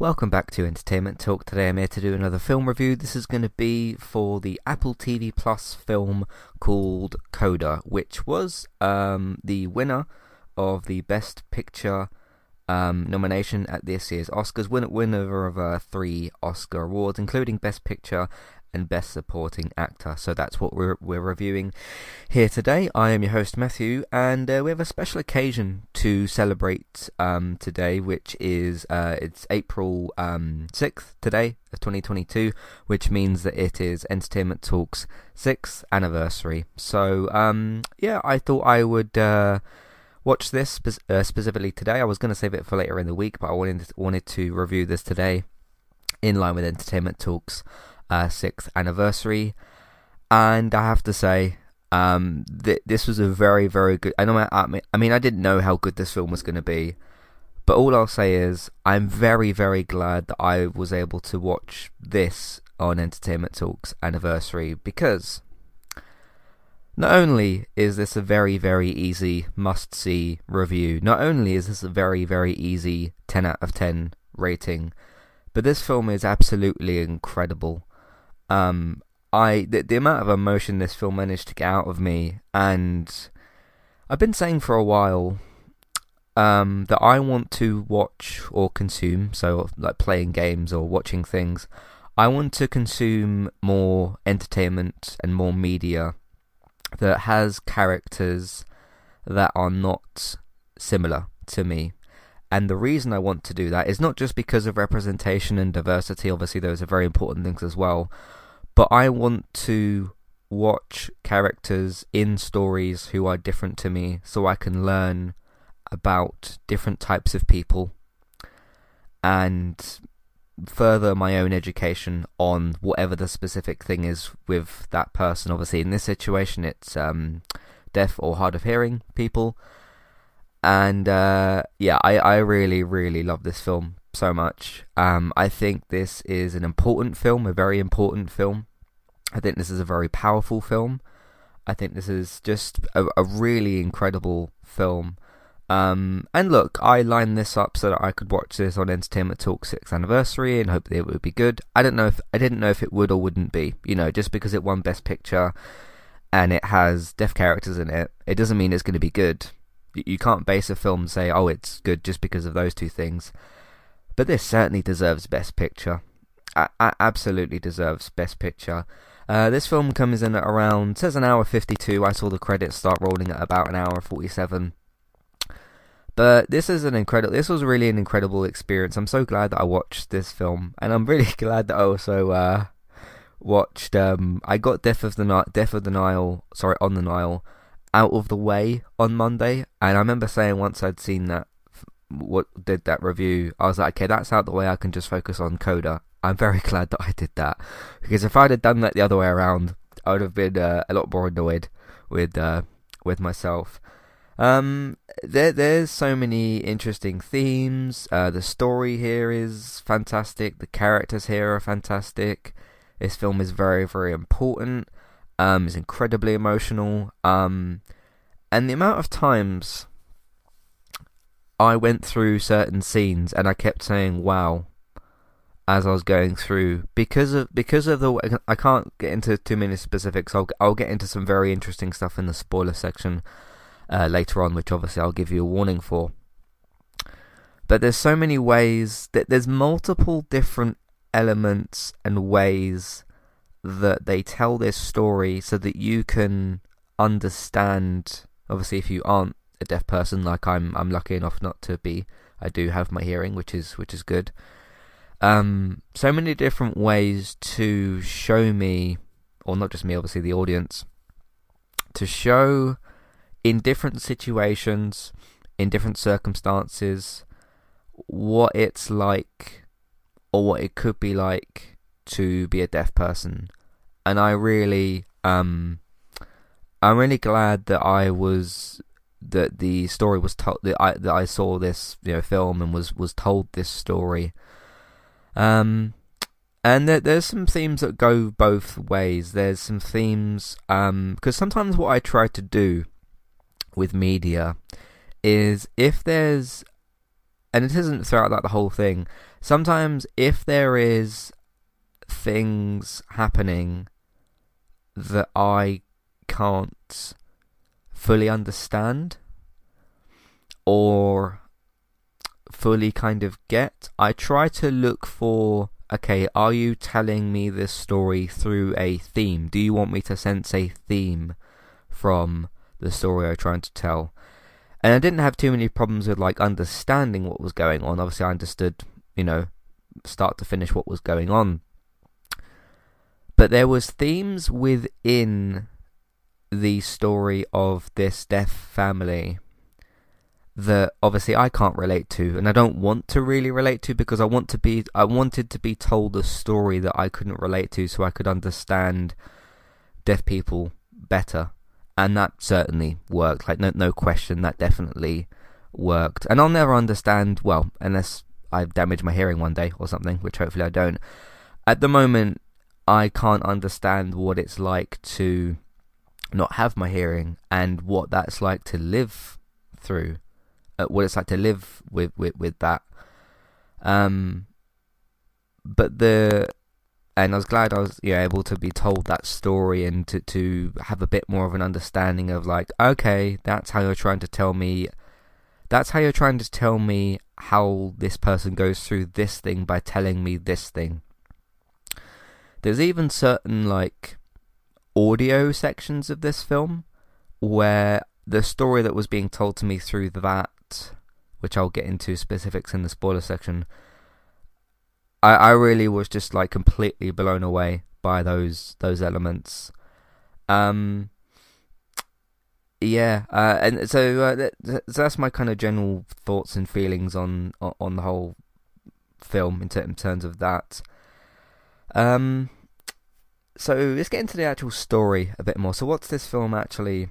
Welcome back to Entertainment Talk. Today I'm here to do another film review. This is going to be for the Apple TV Plus film called Coda, which was um, the winner of the Best Picture um, nomination at this year's Oscars. Winner, winner of uh, three Oscar awards, including Best Picture and Best Supporting Actor. So that's what we're we're reviewing here today. I am your host Matthew, and uh, we have a special occasion to celebrate um, today, which is uh, it's April um, sixth today of 2022, which means that it is Entertainment Talks sixth anniversary. So um, yeah, I thought I would. Uh, watch this uh, specifically today. I was going to save it for later in the week, but I wanted wanted to review this today in line with Entertainment Talks uh, sixth anniversary, and I have to say, um, th- this was a very, very good. I know, I I mean, I didn't know how good this film was going to be, but all I'll say is I'm very, very glad that I was able to watch this on Entertainment Talks anniversary because not only is this a very, very easy must see review, not only is this a very, very easy 10 out of 10 rating, but this film is absolutely incredible. Um, I the, the amount of emotion this film managed to get out of me, and I've been saying for a while um, that I want to watch or consume, so like playing games or watching things. I want to consume more entertainment and more media that has characters that are not similar to me. And the reason I want to do that is not just because of representation and diversity, obviously, those are very important things as well, but I want to watch characters in stories who are different to me so I can learn about different types of people and further my own education on whatever the specific thing is with that person. Obviously, in this situation, it's um, deaf or hard of hearing people. And uh, yeah, I, I really, really love this film so much. Um, I think this is an important film, a very important film. I think this is a very powerful film. I think this is just a, a really incredible film. Um, and look, I lined this up so that I could watch this on Entertainment Talk 6th anniversary and hope that it would be good. I don't know if I didn't know if it would or wouldn't be. You know, just because it won Best Picture and it has deaf characters in it, it doesn't mean it's going to be good. You can't base a film and say, "Oh, it's good" just because of those two things. But this certainly deserves Best Picture. I, I absolutely deserves Best Picture. Uh, this film comes in at around says an hour 52. I saw the credits start rolling at about an hour 47. But this is an incredible. This was really an incredible experience. I'm so glad that I watched this film, and I'm really glad that I also uh, watched. Um, I got Death of the Ni- Death of the Nile. Sorry, on the Nile, out of the way on Monday, and I remember saying once I'd seen that, what did that review, I was like, okay, that's out the way. I can just focus on Coda, I'm very glad that I did that because if I'd have done that the other way around, I would have been uh, a lot more annoyed with uh, with myself. Um, there, there's so many interesting themes. Uh, the story here is fantastic. The characters here are fantastic. This film is very, very important. Um, it's incredibly emotional. Um, and the amount of times I went through certain scenes and I kept saying, "Wow, as I was going through because of because of the I can't get into too many specifics. I'll I'll get into some very interesting stuff in the spoiler section uh, later on, which obviously I'll give you a warning for. But there's so many ways that there's multiple different elements and ways that they tell this story so that you can understand. Obviously, if you aren't a deaf person like I'm, I'm lucky enough not to be. I do have my hearing, which is which is good um, so many different ways to show me, or not just me, obviously the audience, to show in different situations, in different circumstances, what it's like, or what it could be like to be a deaf person. And I really, um, I'm really glad that I was that the story was told that I that I saw this you know film and was was told this story um, and there, there's some themes that go both ways. There's some themes because um, sometimes what I try to do with media is if there's and it isn't throughout like the whole thing. Sometimes if there is things happening that I can't fully understand or fully kind of get, I try to look for okay, are you telling me this story through a theme? Do you want me to sense a theme from the story I'm trying to tell? And I didn't have too many problems with like understanding what was going on. Obviously, I understood, you know, start to finish what was going on. But there was themes within the story of this deaf family that obviously I can't relate to and I don't want to really relate to because I want to be I wanted to be told a story that I couldn't relate to so I could understand deaf people better. And that certainly worked. Like no no question that definitely worked. And I'll never understand well unless I damage my hearing one day or something which hopefully I don't. At the moment I can't understand what it's like to not have my hearing and what that's like to live through uh, what it's like to live with with with that. Um, but the and I was glad I was know, able to be told that story and to to have a bit more of an understanding of like okay that's how you're trying to tell me that's how you're trying to tell me how this person goes through this thing by telling me this thing. There's even certain like audio sections of this film where the story that was being told to me through that which I'll get into specifics in the spoiler section. I I really was just like completely blown away by those those elements. Um yeah, uh, and so, uh, so that's my kind of general thoughts and feelings on on the whole film in, in terms of that. Um, so let's get into the actual story a bit more. So, what's this film actually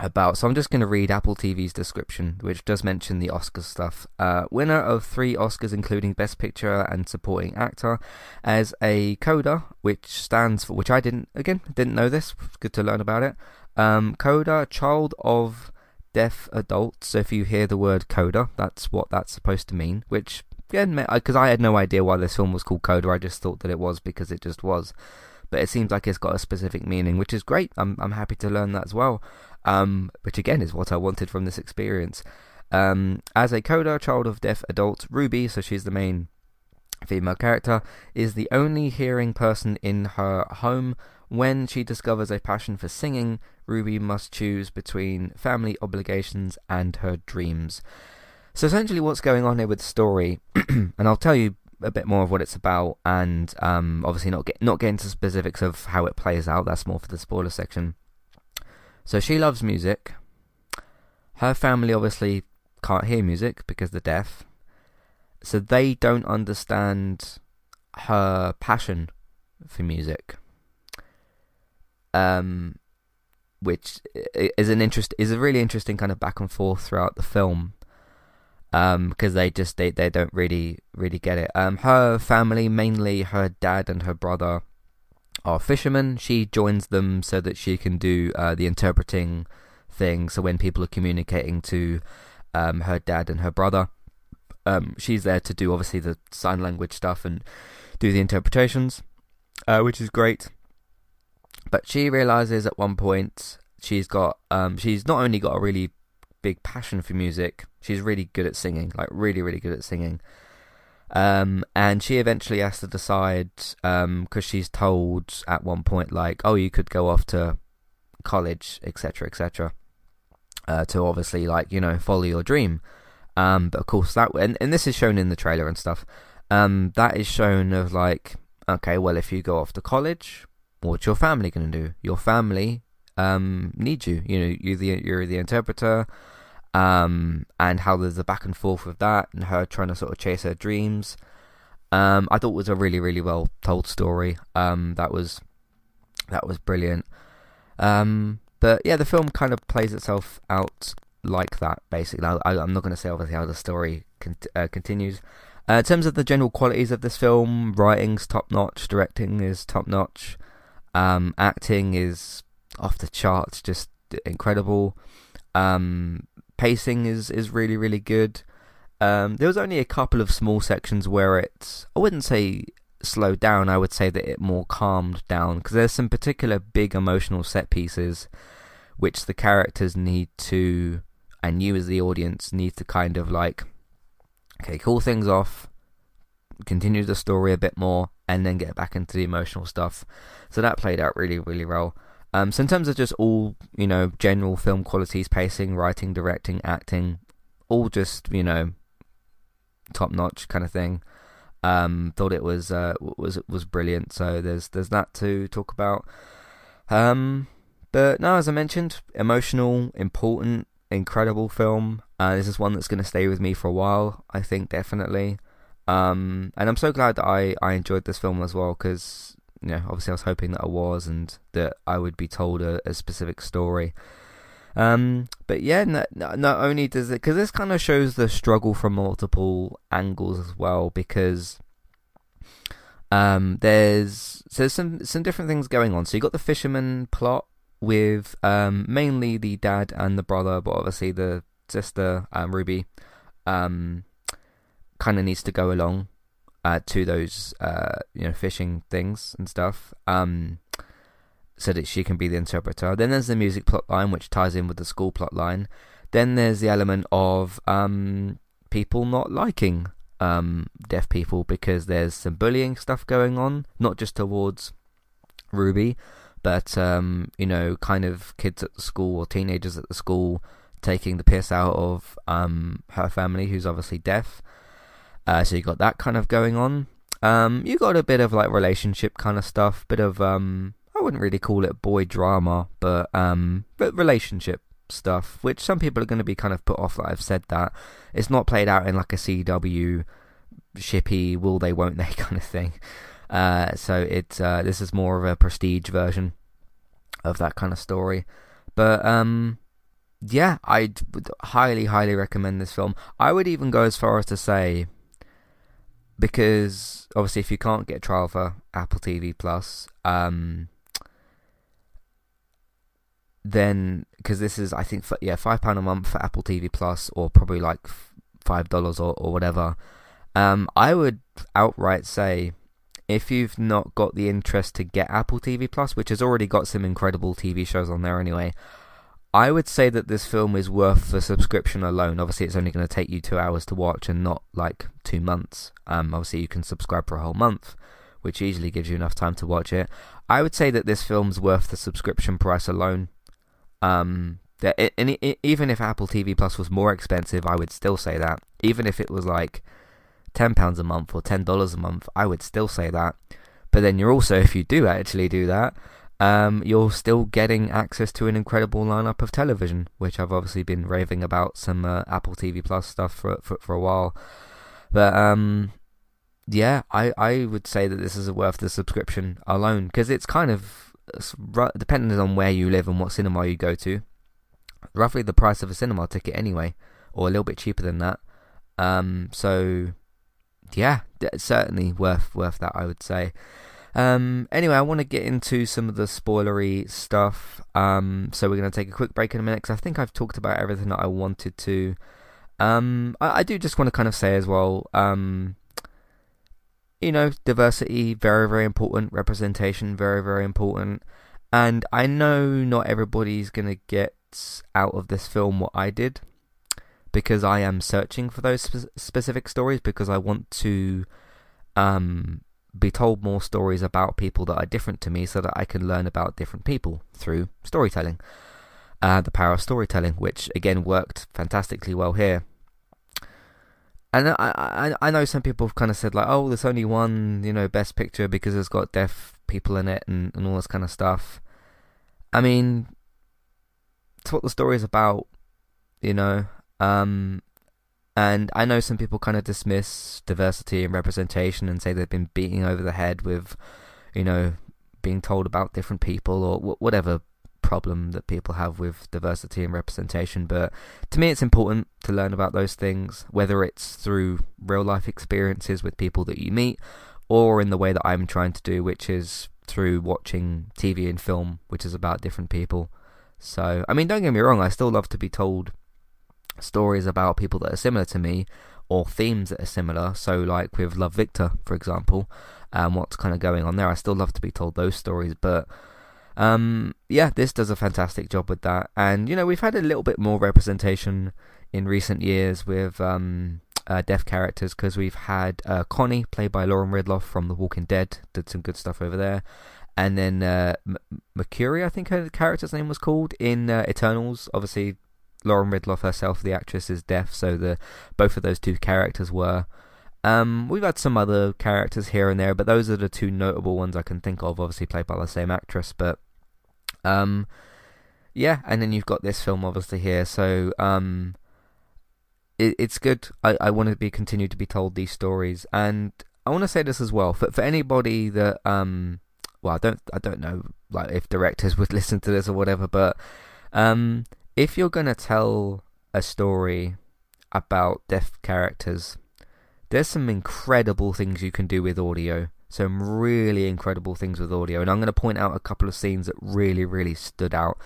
about. So I'm just going to read Apple TV's description, which does mention the Oscars stuff. Uh, winner of three Oscars, including Best Picture and Supporting Actor, as a coda, which stands for, which I didn't, again, didn't know this. Good to learn about it. Um, coda, child of deaf adults. So if you hear the word coda, that's what that's supposed to mean. Which, again, because I had no idea why this film was called Coda. I just thought that it was because it just was. But it seems like it's got a specific meaning, which is great. I'm I'm happy to learn that as well um, which again is what I wanted from this experience. Um, as a coda, child of deaf adults, Ruby, so she's the main female character, is the only hearing person in her home. When she discovers a passion for singing, Ruby must choose between family obligations and her dreams. So essentially, what's going on here with the story, and I'll tell you a bit more of what it's about, and um, obviously not get not get into specifics of how it plays out. That's more for the spoiler section. So she loves music. Her family obviously can't hear music because they're deaf. So they don't understand her passion for music. Um, which is an interest is a really interesting kind of back and forth throughout the film. Um, because they just they, they don't really really get it. Um, her family, mainly her dad and her brother, are fishermen. She joins them so that she can do uh, the interpreting thing. So when people are communicating to um, her dad and her brother, um, she's there to do obviously the sign language stuff and do the interpretations, uh, which is great. But she realizes at one point she's got um, she's not only got a really big passion for music, she's really good at singing, like really really good at singing. Um, and she eventually has to decide because um, she's told at one point, like, oh, you could go off to college, etc., etc., uh, to obviously, like, you know, follow your dream. Um, but of course, that and, and this is shown in the trailer and stuff. Um, that is shown of like, okay, well, if you go off to college, what's your family going to do? Your family um, need you. You know, you're the you're the interpreter um, and how there's a back and forth with that, and her trying to sort of chase her dreams. Um, I thought was a really, really well told story. Um, that was that was brilliant. Um, but yeah, the film kind of plays itself out like that. Basically, I, am not going to say obviously how the story con- uh, continues. Uh, in terms of the general qualities of this film, writing's top notch, directing is top notch, um, acting is off the charts, just incredible. Um, pacing is is really really good. Um, there was only a couple of small sections where it, I wouldn't say slowed down, I would say that it more calmed down because there's some particular big emotional set pieces which the characters need to, and you as the audience need to kind of like, okay, cool things off, continue the story a bit more, and then get back into the emotional stuff. So that played out really, really well. Um, so in terms of just all, you know, general film qualities, pacing, writing, directing, acting, all just, you know, top notch kind of thing. Um, thought it was uh, was was brilliant. So there's there's that to talk about. Um, but no, as I mentioned, emotional, important, incredible film. Uh, this is one that's going to stay with me for a while. I think definitely. Um, and I'm so glad that I, I enjoyed this film as well because you know obviously I was hoping that I was and that I would be told a, a specific story. Um, but yeah, not, not only does it because this kind of shows the struggle from multiple angles as well because um, there's so there's some some different things going on. So you got the fisherman plot with um, mainly the dad and the brother, but obviously the sister um, Ruby um, kind of needs to go along uh, to those uh, you know fishing things and stuff. Um, so that she can be the interpreter. Then there's the music plot line, which ties in with the school plot line. Then there's the element of um, people not liking um, deaf people because there's some bullying stuff going on, not just towards Ruby, but um, you know, kind of kids at the school or teenagers at the school taking the piss out of um, her family, who's obviously deaf. Uh, so you got that kind of going on. Um, you got a bit of like relationship kind of stuff, bit of um, I wouldn't really call it boy drama, but um, but relationship stuff, which some people are going to be kind of put off that I've said that. It's not played out in like a CW shippy will they won't they kind of thing. Uh, so it's uh, this is more of a prestige version of that kind of story. But um, yeah, I would highly, highly recommend this film. I would even go as far as to say, because obviously, if you can't get a trial for Apple TV Plus, um, then because this is, I think, for, yeah, five pound a month for Apple TV Plus, or probably like five dollars or, or whatever. Um, I would outright say if you've not got the interest to get Apple TV Plus, which has already got some incredible TV shows on there anyway, I would say that this film is worth the subscription alone. Obviously, it's only going to take you two hours to watch and not like two months. Um, obviously, you can subscribe for a whole month, which easily gives you enough time to watch it. I would say that this film's worth the subscription price alone. Um, that it, and it, even if Apple TV Plus was more expensive, I would still say that. Even if it was like £10 a month or $10 a month, I would still say that. But then you're also, if you do actually do that, um, you're still getting access to an incredible lineup of television, which I've obviously been raving about some uh, Apple TV Plus stuff for, for for a while. But um, yeah, I I would say that this is worth the subscription alone because it's kind of depending on where you live and what cinema you go to, roughly the price of a cinema ticket anyway, or a little bit cheaper than that. Um, so yeah, certainly worth worth that. I would say. Um, anyway, I want to get into some of the spoilery stuff. Um, so we're going to take a quick break in a minute because I think I've talked about everything that I wanted to. Um, I, I do just want to kind of say as well. Um, you know, diversity very very important. Representation very very important. And I know not everybody's going to get out of this film what I did because I am searching for those spe- specific stories because I want to um, be told more stories about people that are different to me so that I can learn about different people through storytelling. Uh, the power of storytelling, which again worked fantastically well here. And I, I I know some people have kind of said like, oh, there's only one, you know, best picture because it's got deaf people in it and, and all this kind of stuff. I mean, it's what the story is about, you know. Um, and I know some people kind of dismiss diversity and representation and say they've been beating over the head with, you know, being told about different people or whatever problem that people have with diversity and representation. But to me, it's important to learn about those things, whether it's through real life experiences with people that you meet or in the way that I'm trying to do, which is through watching TV and film, which is about different people. So, I mean, don't get me wrong, I still love to be told stories about people that are similar to me or themes that are similar. So, like with Love Victor, for example, um, what's kind of going on there. I still love to be told those stories, but um, yeah, this does a fantastic job with that. And you know, we've had a little bit more representation in recent years with um, uh, deaf characters because we've had uh, Connie, played by Lauren Ridloff from The Walking Dead, did some good stuff over there. And then uh, M- Mercury, I think her character's name was called in uh, Eternals. Obviously, Lauren Ridloff herself, the actress, is deaf, so the both of those two characters were. Um, we've had some other characters here and there, but those are the two notable ones I can think of. Obviously played by the same actress, but um, yeah. And then you've got this film obviously here, so um, it, it's good. I, I want to be continue to be told these stories, and I want to say this as well for for anybody that um, well, I don't I don't know like if directors would listen to this or whatever, but um if you're going to tell a story about deaf characters, there's some incredible things you can do with audio. Some really incredible things with audio, and I'm going to point out a couple of scenes that really, really stood out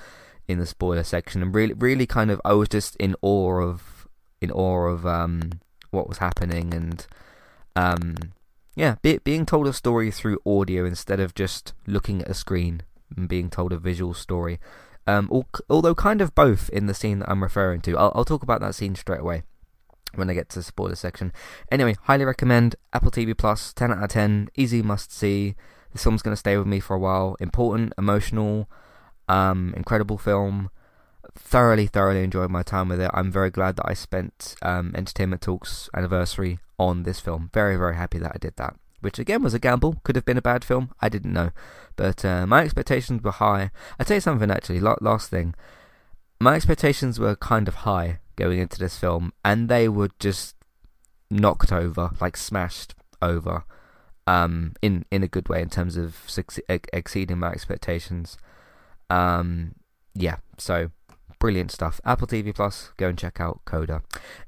in the spoiler section, and really, really kind of, I was just in awe of, in awe of um, what was happening, and um, yeah, be, being told a story through audio instead of just looking at a screen and being told a visual story. Um, although kind of both in the scene that I'm referring to. I'll, I'll talk about that scene straight away when I get to the spoiler section. Anyway, highly recommend Apple TV Plus, 10 out of 10, easy must see. This film's going to stay with me for a while. Important, emotional, um, incredible film. Thoroughly, thoroughly enjoyed my time with it. I'm very glad that I spent um, Entertainment Talks anniversary on this film. Very, very happy that I did that which again was a gamble. Could have been a bad film. I didn't know, but uh, my expectations were high. I tell you something actually. Last thing, my expectations were kind of high going into this film, and they were just knocked over, like smashed over, um, in in a good way in terms of exceeding my expectations. Um, yeah, so brilliant stuff. Apple TV Plus, go and check out Coda.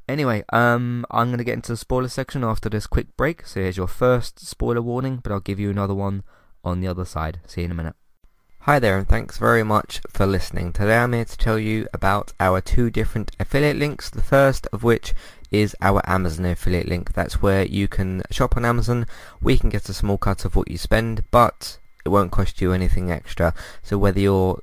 Anyway, um, I'm going to get into the spoiler section after this quick break. So here's your first spoiler warning, but I'll give you another one on the other side. See you in a minute. Hi there and thanks very much for listening. Today I'm here to tell you about our two different affiliate links. The first of which is our Amazon affiliate link. That's where you can shop on Amazon. We can get a small cut of what you spend, but it won't cost you anything extra. So whether you're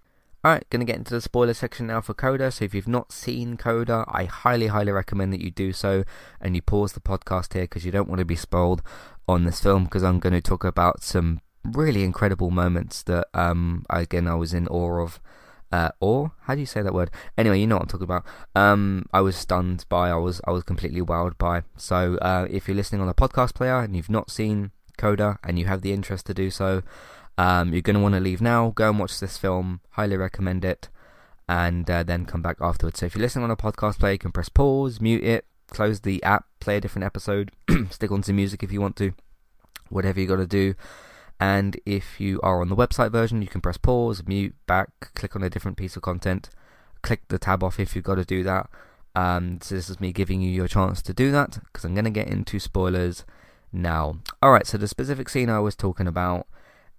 Alright, going to get into the spoiler section now for Coda. So if you've not seen Coda, I highly, highly recommend that you do so and you pause the podcast here because you don't want to be spoiled on this film because I'm going to talk about some really incredible moments that, um, again, I was in awe of. Uh, or how do you say that word? Anyway, you know what I'm talking about. Um, I was stunned by, I was, I was completely wowed by. So, uh, if you're listening on a podcast player and you've not seen Coda and you have the interest to do so, um, you're going to want to leave now. Go and watch this film. Highly recommend it. and uh, then come back afterwards. So if you're listening on a podcast player, you can press pause, mute it, close the app, play a different episode, stick on some music if you want to, whatever you got to do. And if you are on the website version, you can press pause, mute, back, click on a different piece of content, click the tab off if you've got to do that. Um, so this is me giving you your chance to do that because I'm going to get into spoilers now. Alright, so the specific scene I was talking about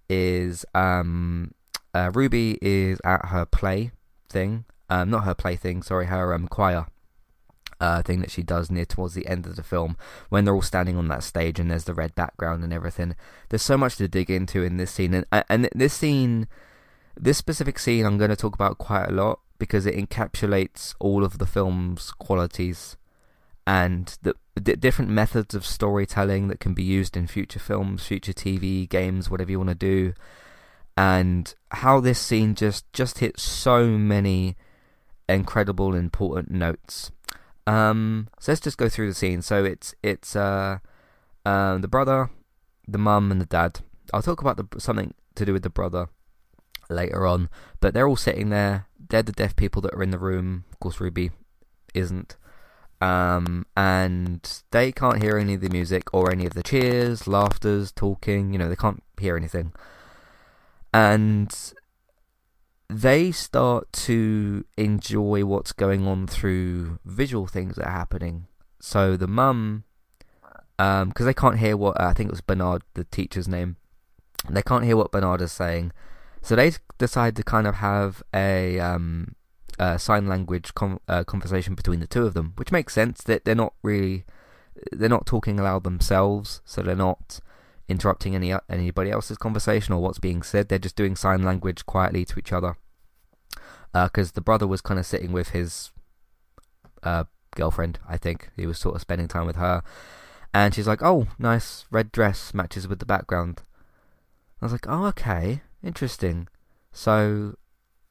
is um, uh, Ruby is at her play thing, um, not her play thing, sorry, her um, choir uh, thing that she does near towards the end of the film when they're all standing on that stage and there's the red background and everything. There's so much to dig into in this scene, and and this scene, this specific scene, I'm going to talk about quite a lot because it encapsulates all of the film's qualities and the, the different methods of storytelling that can be used in future films, future TV, games, whatever you want to do and how this scene just just hits so many incredible important notes. Um, so let's just go through the scene. So it's it's uh, uh, the brother, the mum, and the dad. I'll talk about the something to do with the brother later on, but they're all sitting there. They're the deaf people that are in the room. Of course, Ruby isn't. Um, and they can't hear any of the music or any of the cheers, laughters, talking. You know, they can't hear anything and they start to enjoy what's going on through visual things that are happening. So the mum, because um, they can't hear what uh, I think it was Bernard, the teacher's name, they can't hear what Bernard is saying, so they decide to kind of have a, um, a sign language com- uh, conversation between the two of them, which makes sense that they're not really they're not talking aloud themselves, so they're not interrupting any anybody else's conversation or what's being said. They're just doing sign language quietly to each other. Because uh, the brother was kind of sitting with his uh, girlfriend, I think. He was sort of spending time with her. And she's like, oh, nice red dress matches with the background. I was like, oh, okay, interesting. So,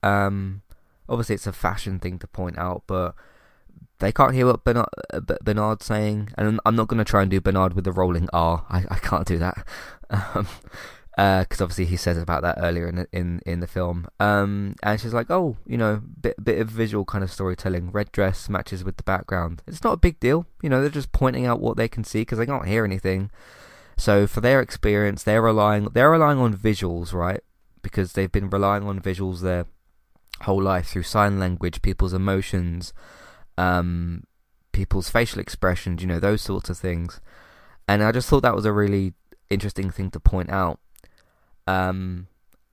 um, obviously it's a fashion thing to point out, but they can't hear what Bernard, uh, Bernard's saying, and I'm not going to try and do Bernard with the rolling R. I, I can't do that, because um, uh, obviously he says about that earlier in in in the film. Um, and she's like, "Oh, you know, bit bit of visual kind of storytelling. Red dress matches with the background. It's not a big deal. You know, they're just pointing out what they can see because they can't hear anything. So for their experience, they're relying they're relying on visuals, right? Because they've been relying on visuals their whole life through sign language, people's emotions." um, people's facial expressions, you know, those sorts of things. And I just thought that was a really interesting thing to point out. Um,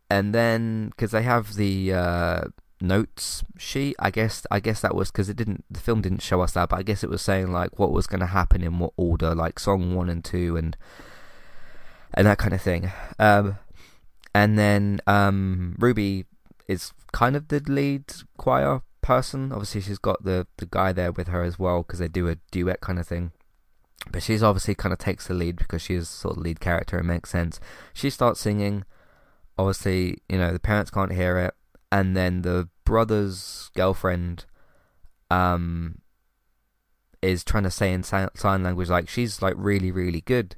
and then because they have the uh, notes sheet, I guess I guess that was because it didn't the film didn't show us that, but I guess it was saying like what was going to happen in what order, like song one and two, and and that kind of thing. Um, and then um, Ruby is kind of the lead choir person. Obviously, she's got the the guy there with her as well because they do a duet kind of thing. But she's obviously kind of takes the lead because she's sort of lead character and makes sense. She starts singing. Obviously, you know the parents can't hear it, and then the brother's girlfriend, um, is trying to say in sign language like she's like really really good,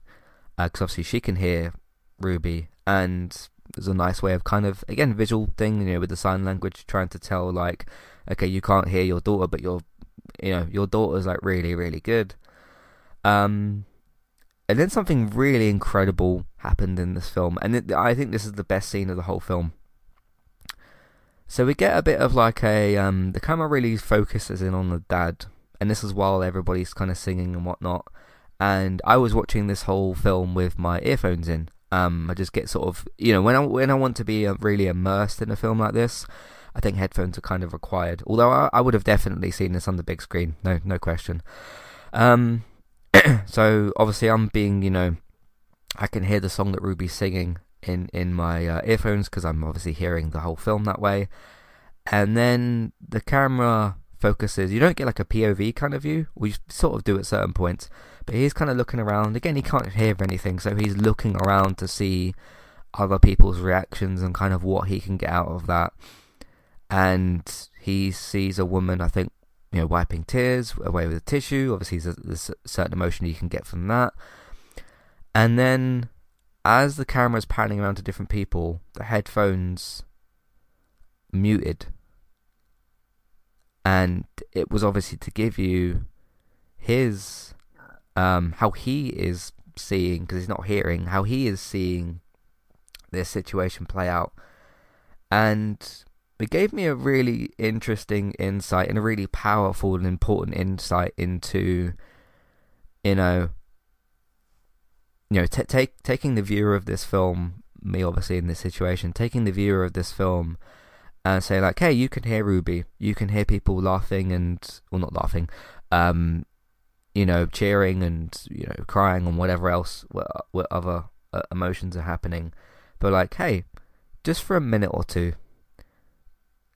because uh, obviously she can hear Ruby, and there's a nice way of kind of again visual thing you know with the sign language trying to tell like okay, you can't hear your daughter, but your you know your daughter's like really really good. Um, and then something really incredible happened in this film, and it, I think this is the best scene of the whole film. So we get a bit of like a um, the camera really focuses in on the dad, and this is while everybody's kind of singing and whatnot. And I was watching this whole film with my earphones in. Um, I just get sort of you know when I when I want to be uh, really immersed in a film like this, I think headphones are kind of required. Although I, I would have definitely seen this on the big screen, no, no question. Um, so obviously I'm being, you know, I can hear the song that Ruby's singing in in my uh, earphones because I'm obviously hearing the whole film that way. And then the camera focuses. You don't get like a POV kind of view. We sort of do at certain points, but he's kind of looking around. Again, he can't hear anything, so he's looking around to see other people's reactions and kind of what he can get out of that and he sees a woman, I think, you know, wiping tears away with a tissue. Obviously, there's a, there's a certain emotion you can get from that. And then, as the camera is panning around to different people, the headphones muted. And it was obviously to give you his um, how he is seeing because he's not hearing how he is seeing this situation play out, and it gave me a really interesting insight and a really powerful and important insight into, you know, you know, t- take taking the viewer of this film, me obviously in this situation, taking the viewer of this film and say like, hey, you can hear Ruby, you can hear people laughing and, well, not laughing, um, you know, cheering and you know, crying and whatever else, what, what other uh, emotions are happening, but like, hey, just for a minute or two,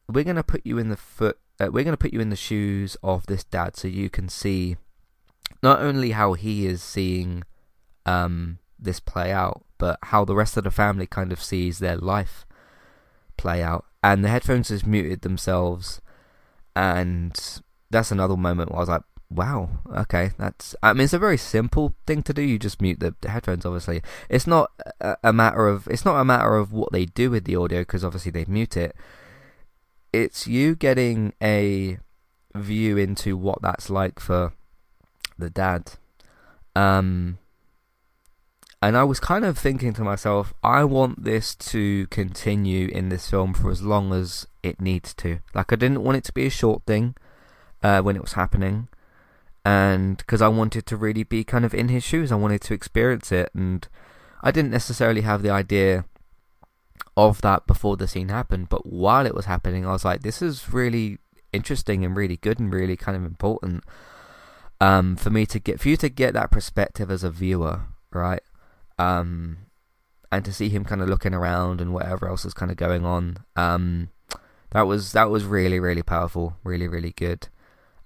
we're gonna put you in the foot. Uh, we're gonna put you in the shoes of this dad, so you can see not only how he is seeing um, this play out, but how the rest of the family kind of sees their life play out. And the headphones just muted themselves, and that's another moment where I was like, "Wow, okay, that's." I mean, it's a very simple thing to do. You just mute the, the headphones. Obviously, it's not a, a, matter of it's not a matter of what they do with the audio because obviously they mute it it's you getting a view into what that's like for the dad. Um, and I was kind of thinking to myself, I want this to continue in this film for as long as it needs to. Like, I didn't want it to be a short thing uh, when it was happening, and because I wanted to really be kind of in his shoes, I wanted to experience it, and I didn't necessarily have the idea of that before the scene happened, but while it was happening, I was like, this is really interesting and really good and really kind of important um, for me to get for you to get that perspective as a viewer, right? Um, and to see him kind of looking around and whatever else is kind of going on. Um, that was that was really really powerful, really really good.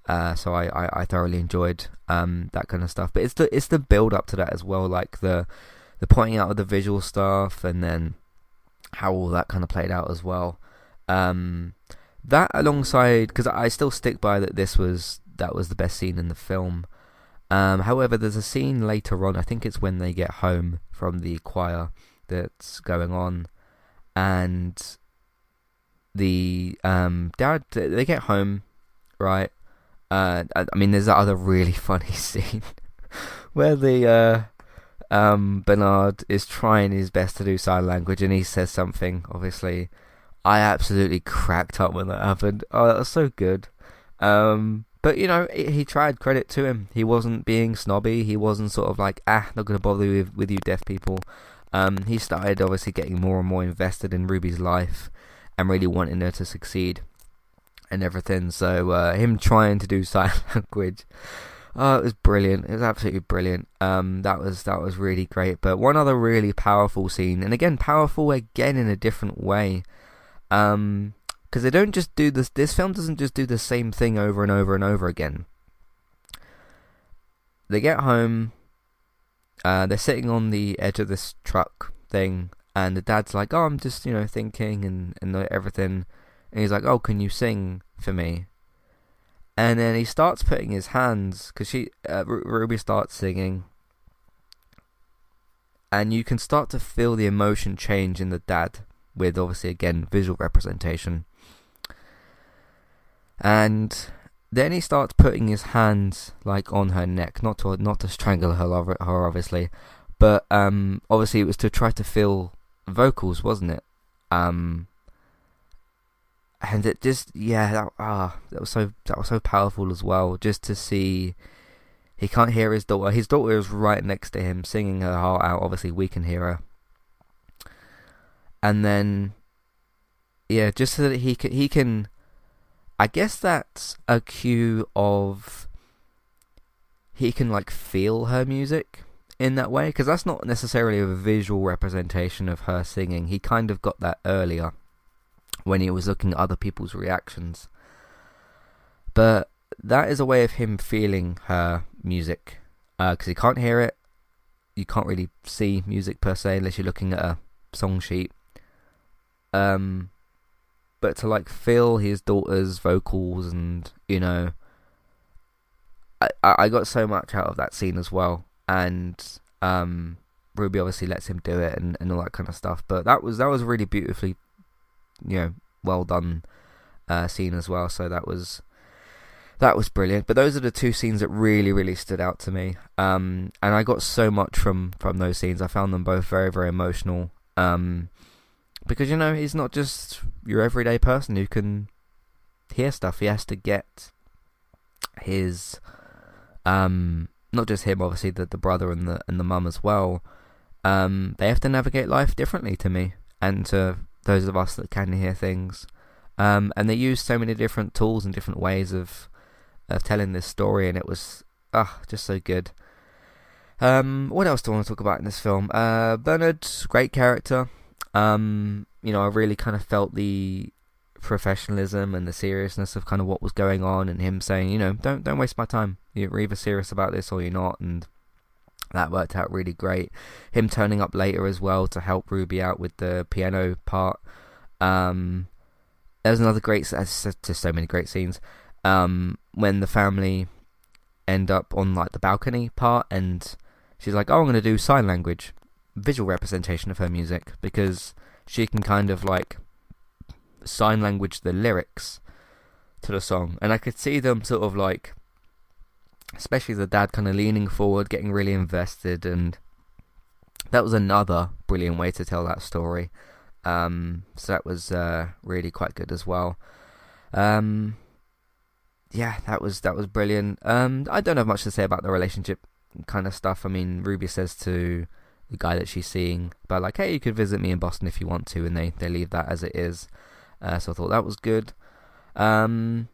Uh, so I, I, I, thoroughly enjoyed um, that kind of stuff. But it's the it's the build up to that as well, like the the pointing out of the visual stuff, and then how all that kind of played out as well. Um, that alongside because I still stick by that this was that was the best scene in the film. Um, however, there's a scene later on. I think it's when they get home from the choir that's going on, and the um, dad they get home, right? Uh, I, I mean, there's that other really funny scene where the uh, um, Bernard is trying his best to do sign language, and he says something. Obviously, I absolutely cracked up when that happened. Oh, that was so good. Um, but you know, he tried. Credit to him. He wasn't being snobby. He wasn't sort of like, ah, not to bother with with you, deaf people. Um, he started obviously getting more and more invested in Ruby's life and really wanting her to succeed and everything. So uh, him trying to do sign language Oh, it was brilliant. It was absolutely brilliant. Um, that was that was really great. But one other really powerful scene, and again powerful again in a different way. Um, because they don't just do this. This film doesn't just do the same thing over and over and over again. They get home. Uh, they're sitting on the edge of this truck thing, and the dad's like, "Oh, I'm just you know thinking and and everything." And he's like, "Oh, can you sing for me?" and then he starts putting his hands because she uh, Ruby starts singing, and you can start to feel the emotion change in the dad with obviously again visual representation, and then he starts putting his hands like on her neck, not to not to strangle her, her obviously, but um obviously it was to try to feel vocals, wasn't it? Um, and it just yeah that ah that was so that was so powerful as well just to see he can't hear his daughter his daughter is right next to him singing her heart out obviously we can hear her and then yeah just so that he can he can I guess that's a cue of he can like feel her music in that way because that's not necessarily a visual representation of her singing he kind of got that earlier when he was looking at other people's reactions. But that is a way of him feeling her music because uh, he can't hear it. You can't really see music per se unless you're looking at a song sheet. Um, but to like feel his daughter's vocals and you know, I I got so much out of that scene as well, and um, Ruby obviously lets him do it and, and all that kind of stuff. But that was that was really beautifully you know well done uh, scene as well. So that was that was brilliant. But those are the two scenes that really, really stood out to me. Um, and I got so much from from those scenes. I found them both very, very emotional. Um, because you know he's not just your everyday person who can hear stuff. He has to get his, um, not just him, obviously the the brother and the and the mum as well. Um, they have to navigate life differently to me and to those of us that can hear things. Um, and they use so many different tools and different ways of of telling this story, and it was ah just so good. Um, what else do I want to talk about in this film? Uh, Bernard, great character. Um, you know, I really kind of felt the professionalism and the seriousness of kind of what was going on, and him saying, you know, don't don't waste my time. You're either serious about this or you're not, and that worked out really great. Him turning up later as well to help Ruby out with the piano part. Um, there's another great. Just so many great scenes um, when the family end up on like the balcony part, and she's like, "Oh, I'm going to do sign language, visual representation of her music because she can kind of like sign language the lyrics to the song." And I could see them sort of like, especially the dad kind of leaning forward, getting really invested, and that was another brilliant way to tell that story. Um, so that was uh, really quite good as well. Um, yeah, that was that was brilliant. Um, I don't have much to say about the relationship kind of stuff. I mean, Ruby says to the guy that she's seeing about like, hey, you could visit me in Boston if you want to, and they they leave that as it is. Uh, so I thought that was good. Um,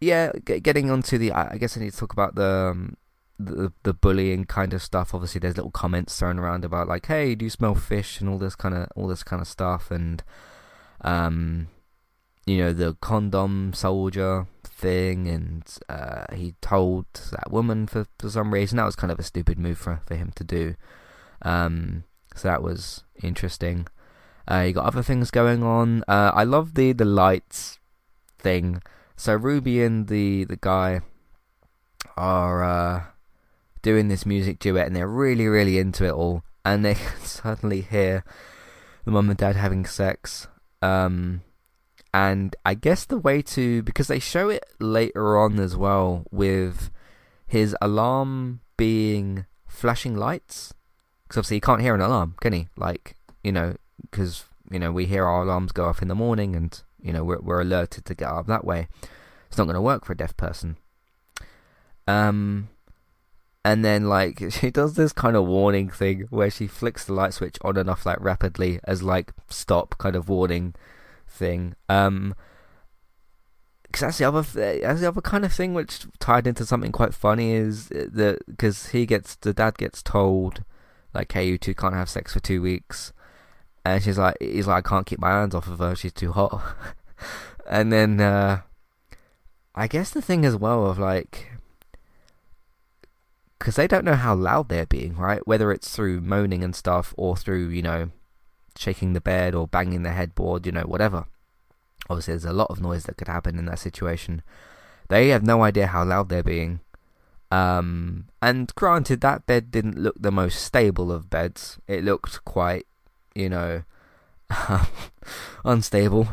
yeah, g- getting onto the, I guess I need to talk about the, um, the the bullying kind of stuff. Obviously, there's little comments thrown around about like, hey, do you smell fish and all this kind of all this kind of stuff, and um, you know, the condom soldier thing, and uh, he told that woman for, for some reason. That was kind of a stupid move for, for him to do. Um, so that was interesting. Uh, you got other things going on. Uh, I love the, the lights thing. So Ruby and the, the guy are uh, doing this music duet, and they're really, really into it all. And they suddenly hear the mum and dad having sex. Um, and I guess the way to because they show it later on as well with his alarm being flashing lights because obviously he can't hear an alarm, can he? Like you know, because you know we hear our alarms go off in the morning, and you know we're we're alerted to get up that way. It's not going to work for a deaf person. Um, and then like she does this kind of warning thing where she flicks the light switch on and off like rapidly as like stop kind of warning thing. Um, because that's the other that's the other kind of thing which tied into something quite funny is that because he gets the dad gets told like hey you two can't have sex for two weeks and she's like he's like I can't keep my hands off of her she's too hot and then uh, I guess the thing as well of like because they don't know how loud they're being right whether it's through moaning and stuff or through you know shaking the bed or banging the headboard, you know, whatever. Obviously, there's a lot of noise that could happen in that situation. They have no idea how loud they're being. Um, and granted, that bed didn't look the most stable of beds. It looked quite, you know, unstable.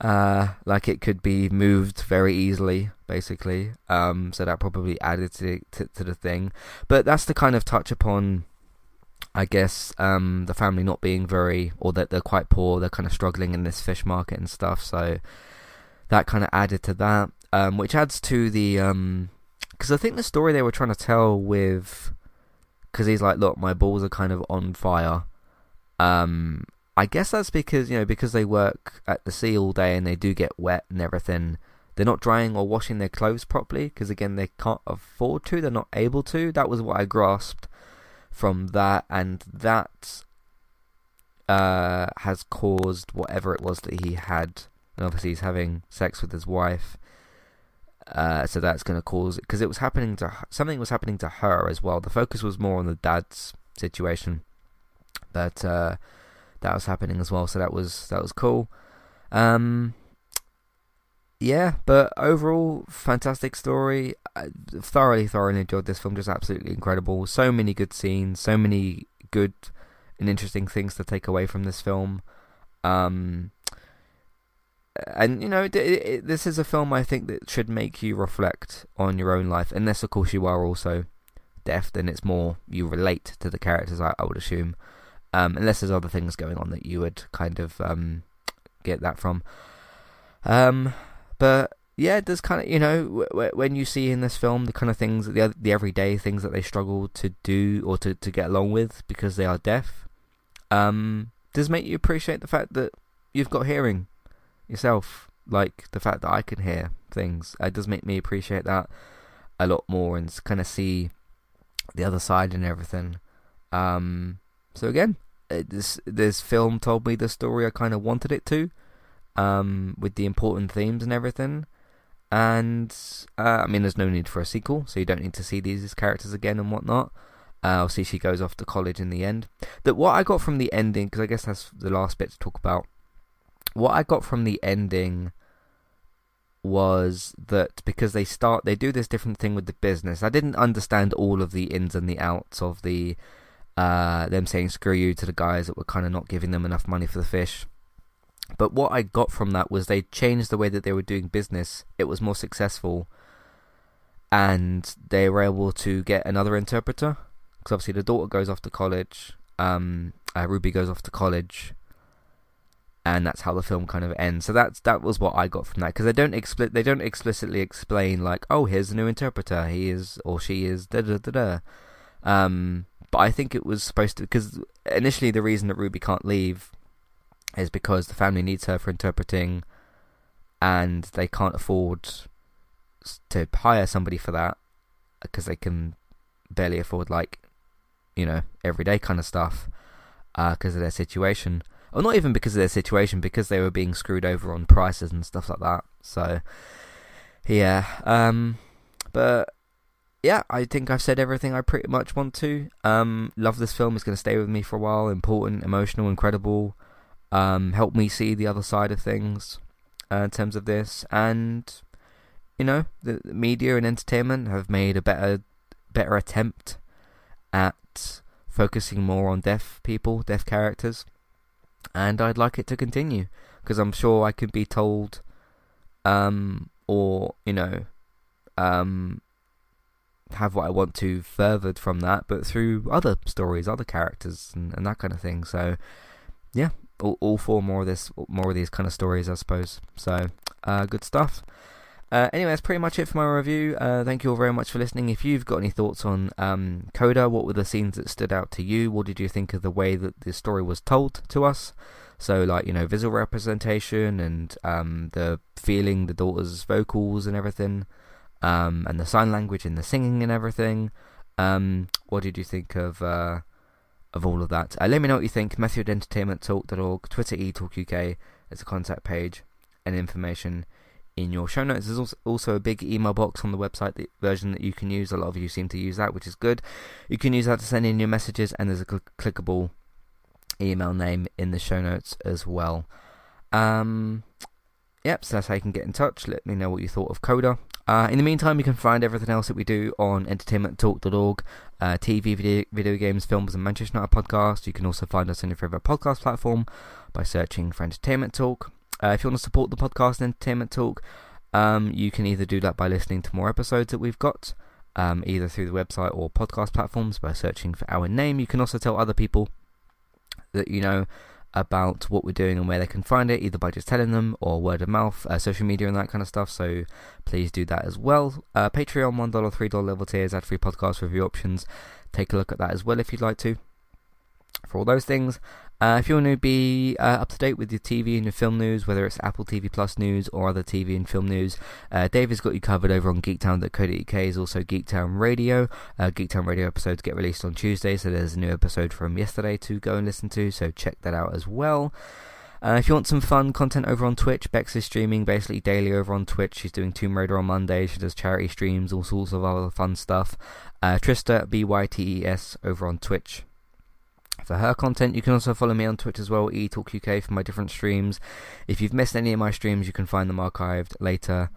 Uh, like it could be moved very easily, basically. Um, so that probably added to, to, to the thing. But that's the kind of touch upon I guess um, the family not being very, or that they're quite poor, they're kind of struggling in this fish market and stuff. So that kind of added to that, um, which adds to the because I think the story they were trying to tell with because he's like, look, my balls are kind of on fire. Um, I guess that's because you know because they work at the sea all day and they do get wet and everything. They're not drying or washing their clothes properly because again they can't afford to. They're not able to. That was what I grasped from that, and that uh, has caused whatever it was that he had. And obviously, he's having sex with his wife. Uh, so that's going to cause it because it was happening to something was happening to her as well. The focus was more on the dad's situation, but uh, that was happening as well. So that was that was cool. Um, yeah, but overall, fantastic story. I thoroughly, thoroughly enjoyed this film. Just absolutely incredible. So many good scenes, so many good and interesting things to take away from this film. Um, and you know, it, it, this is a film I think that should make you reflect on your own life, unless of course you are also deaf. Then it's more you relate to the characters. I, I would assume, um, unless there's other things going on that you would kind of um, get that from. Um, but yeah, there's kind of you know w- when you see in this film the kind of things the the everyday things that they struggle to do or to, to get along with because they are deaf. Um, does make you appreciate the fact that you've got hearing yourself, like the fact that I can hear things. It does make me appreciate that a lot more and kind of see the other side and everything. Um, so again, this this film told me the story I kind of wanted it to, um, with the important themes and everything. And uh, I mean, there's no need for a sequel, so you don't need to see these characters again and whatnot. Uh, I'll see, she goes off to college in the end. That what I got from the ending, because I guess that's the last bit to talk about. What I got from the ending was that because they start, they do this different thing with the business. I didn't understand all of the ins and the outs of the uh, them saying screw you to the guys that were kind of not giving them enough money for the fish. But what I got from that was they changed the way that they were doing business. It was more successful, and they were able to get another interpreter because obviously the daughter goes off to college. Um, uh, Ruby goes off to college, and that's how the film kind of ends. So that's that was what I got from that because they don't expli- they don't explicitly explain like, oh, here's a new interpreter. He is or she is da da da da. Um, but I think it was supposed to because initially the reason that Ruby can't leave is because the family needs her for interpreting, and they can't afford to hire somebody for that because they can barely afford like you know, everyday kind of stuff because uh, of their situation. Or not even because of their situation, because they were being screwed over on prices and stuff like that. So, yeah. Um, but yeah, I think I've said everything I pretty much want to. Um, love this film. It's going to stay with me for a while. Important, emotional, incredible. Um, help me see the other side of things uh, in terms of this. And, you know, the, the media and entertainment have made a better, better attempt at focusing more on deaf people, deaf characters, and I'd like it to continue because I'm sure I could be told, um, or you know, um, have what I want to furthered from that, but through other stories, other characters, and, and that kind of thing. So, yeah, all, all for more of this, more of these kind of stories, I suppose. So, uh, good stuff. Uh, anyway, that's pretty much it for my review. Uh, thank you all very much for listening. If you've got any thoughts on um, Coda, what were the scenes that stood out to you? What did you think of the way that the story was told to us? So, like, you know, visual representation and um, the feeling the daughter's vocals and everything, um, and the sign language and the singing and everything. Um, what did you think of uh, of all of that? Uh, let me know what you think. Matthew at entertainmenttalk.org, Twitter eTalkUK as a contact page and information in your show notes. There's also a big email box on the website the version that you can use. A lot of you seem to use that, which is good. You can use that to send in your messages, and there's a cl- clickable email name in the show notes as well. Um, yep, so that's how you can get in touch. Let me know what you thought of Coda. Uh, in the meantime, you can find everything else that we do on entertainmenttalk.org, uh, TV, video, video games, films, and Manchester United podcast. You can also find us on your favourite podcast platform by searching for Entertainment Talk. Uh, if you want to support the podcast Entertainment Talk, um, you can either do that by listening to more episodes that we've got, um, either through the website or podcast platforms by searching for our name. You can also tell other people that you know about what we're doing and where they can find it, either by just telling them or word of mouth, uh, social media, and that kind of stuff. So please do that as well. Uh, Patreon, $1, $3 level tiers, ad free podcast review options. Take a look at that as well if you'd like to. For all those things, uh, if you want to be uh, up to date with your TV and your film news, whether it's Apple TV Plus news or other TV and film news, uh, Dave has got you covered over on geektown.co.uk. is also Geektown Radio. Uh, Geektown Radio episodes get released on Tuesday, so there's a new episode from yesterday to go and listen to, so check that out as well. Uh, if you want some fun content over on Twitch, Bex is streaming basically daily over on Twitch. She's doing Tomb Raider on Monday. She does charity streams, all sorts of other fun stuff. Uh, Trista, B Y T E S, over on Twitch for her content. You can also follow me on Twitch as well, eTalkUK, for my different streams. If you've missed any of my streams, you can find them archived later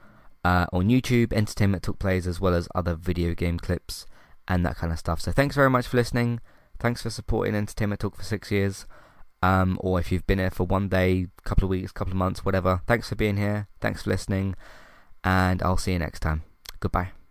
uh, on YouTube, Entertainment Talk Plays, as well as other video game clips and that kind of stuff. So thanks very much for listening. Thanks for supporting Entertainment Talk for six years. um, or if you've been here for one day, couple of weeks, couple of months, whatever. Thanks for being here. Thanks for listening, and I'll see you next time. Goodbye.